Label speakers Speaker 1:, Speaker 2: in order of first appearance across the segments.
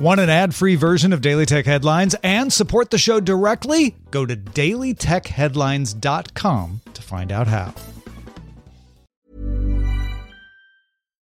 Speaker 1: Want an ad free version of Daily Tech Headlines and support the show directly? Go to dailytechheadlines.com to find out how.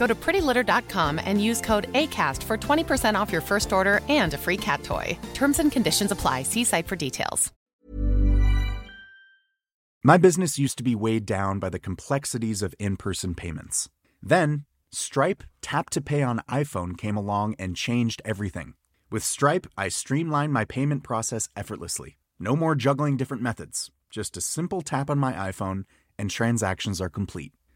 Speaker 2: Go to prettylitter.com and use code ACAST for 20% off your first order and a free cat toy. Terms and conditions apply. See site for details.
Speaker 3: My business used to be weighed down by the complexities of in person payments. Then, Stripe Tap to Pay on iPhone came along and changed everything. With Stripe, I streamlined my payment process effortlessly. No more juggling different methods, just a simple tap on my iPhone, and transactions are complete.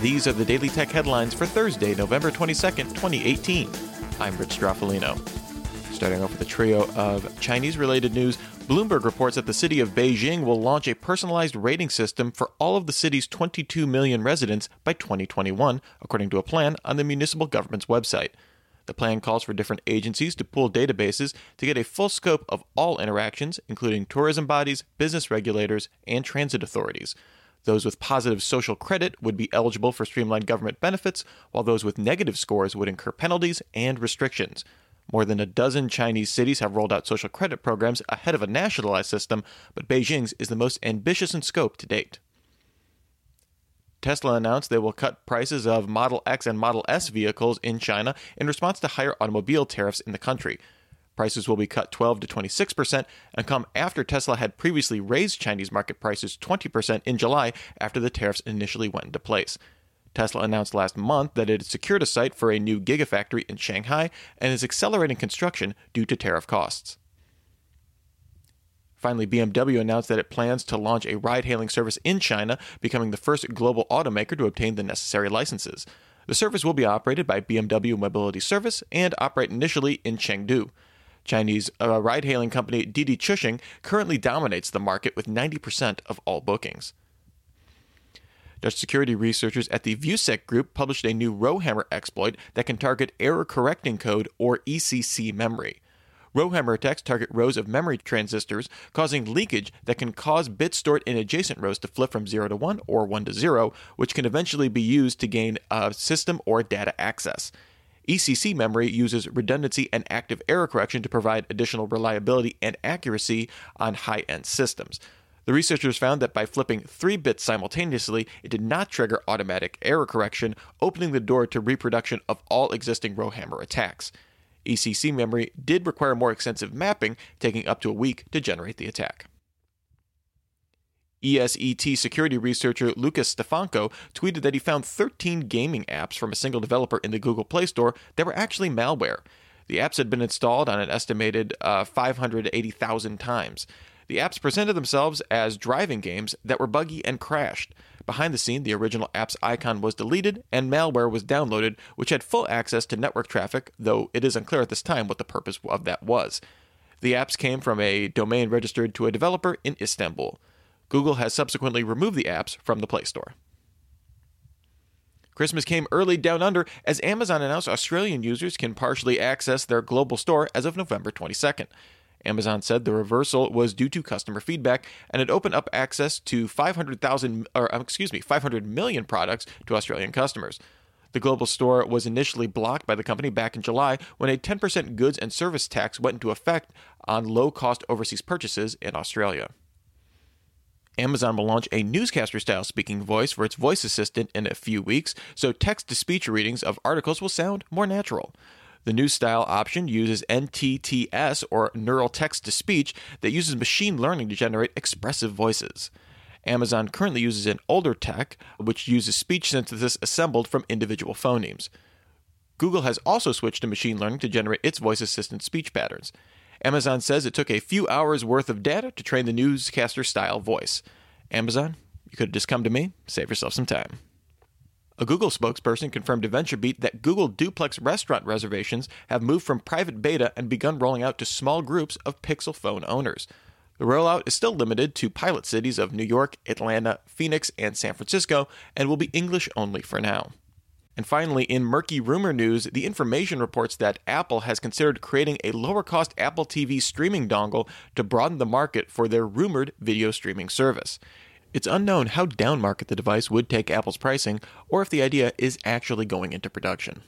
Speaker 4: These are the Daily Tech headlines for Thursday, November 22nd, 2018. I'm Rich Stroffolino. Starting off with a trio of Chinese related news, Bloomberg reports that the city of Beijing will launch a personalized rating system for all of the city's 22 million residents by 2021, according to a plan on the municipal government's website. The plan calls for different agencies to pool databases to get a full scope of all interactions, including tourism bodies, business regulators, and transit authorities. Those with positive social credit would be eligible for streamlined government benefits, while those with negative scores would incur penalties and restrictions. More than a dozen Chinese cities have rolled out social credit programs ahead of a nationalized system, but Beijing's is the most ambitious in scope to date. Tesla announced they will cut prices of Model X and Model S vehicles in China in response to higher automobile tariffs in the country. Prices will be cut 12 to 26% and come after Tesla had previously raised Chinese market prices 20% in July after the tariffs initially went into place. Tesla announced last month that it had secured a site for a new gigafactory in Shanghai and is accelerating construction due to tariff costs. Finally, BMW announced that it plans to launch a ride hailing service in China, becoming the first global automaker to obtain the necessary licenses. The service will be operated by BMW Mobility Service and operate initially in Chengdu. Chinese uh, ride hailing company Didi Chuxing currently dominates the market with 90% of all bookings. Dutch security researchers at the VuSec Group published a new Rowhammer exploit that can target error correcting code or ECC memory. Rowhammer attacks target rows of memory transistors, causing leakage that can cause bits stored in adjacent rows to flip from 0 to 1 or 1 to 0, which can eventually be used to gain a system or data access. ECC memory uses redundancy and active error correction to provide additional reliability and accuracy on high end systems. The researchers found that by flipping three bits simultaneously, it did not trigger automatic error correction, opening the door to reproduction of all existing Rowhammer attacks. ECC memory did require more extensive mapping, taking up to a week to generate the attack. ESET security researcher Lukas Stefanko tweeted that he found 13 gaming apps from a single developer in the Google Play Store that were actually malware. The apps had been installed on an estimated uh, 580,000 times. The apps presented themselves as driving games that were buggy and crashed. Behind the scene, the original app's icon was deleted and malware was downloaded, which had full access to network traffic, though it is unclear at this time what the purpose of that was. The apps came from a domain registered to a developer in Istanbul. Google has subsequently removed the apps from the Play Store. Christmas came early down under as Amazon announced Australian users can partially access their global store as of November 22nd. Amazon said the reversal was due to customer feedback and it opened up access to 500,000 or um, excuse me, 500 million products to Australian customers. The global store was initially blocked by the company back in July when a 10% goods and service tax went into effect on low-cost overseas purchases in Australia. Amazon will launch a newscaster style speaking voice for its voice assistant in a few weeks, so text to speech readings of articles will sound more natural. The new style option uses NTTS, or neural text to speech, that uses machine learning to generate expressive voices. Amazon currently uses an older tech, which uses speech synthesis assembled from individual phonemes. Google has also switched to machine learning to generate its voice assistant speech patterns. Amazon says it took a few hours worth of data to train the newscaster style voice. Amazon, you could have just come to me, save yourself some time. A Google spokesperson confirmed to VentureBeat that Google duplex restaurant reservations have moved from private beta and begun rolling out to small groups of Pixel phone owners. The rollout is still limited to pilot cities of New York, Atlanta, Phoenix, and San Francisco, and will be English only for now. And finally, in murky rumor news, the information reports that Apple has considered creating a lower cost Apple TV streaming dongle to broaden the market for their rumored video streaming service. It's unknown how downmarket the device would take Apple's pricing, or if the idea is actually going into production.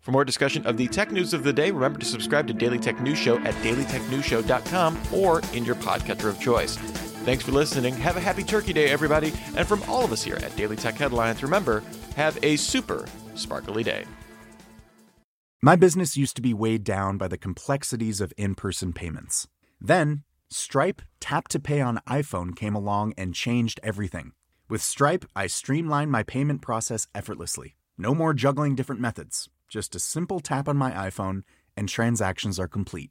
Speaker 4: For more discussion of the tech news of the day, remember to subscribe to Daily Tech News Show at dailytechnewsshow.com or in your podcatcher of choice. Thanks for listening. Have a happy Turkey Day, everybody. And from all of us here at Daily Tech Headlines, remember, have a super sparkly day.
Speaker 3: My business used to be weighed down by the complexities of in person payments. Then, Stripe Tap to Pay on iPhone came along and changed everything. With Stripe, I streamlined my payment process effortlessly. No more juggling different methods. Just a simple tap on my iPhone, and transactions are complete.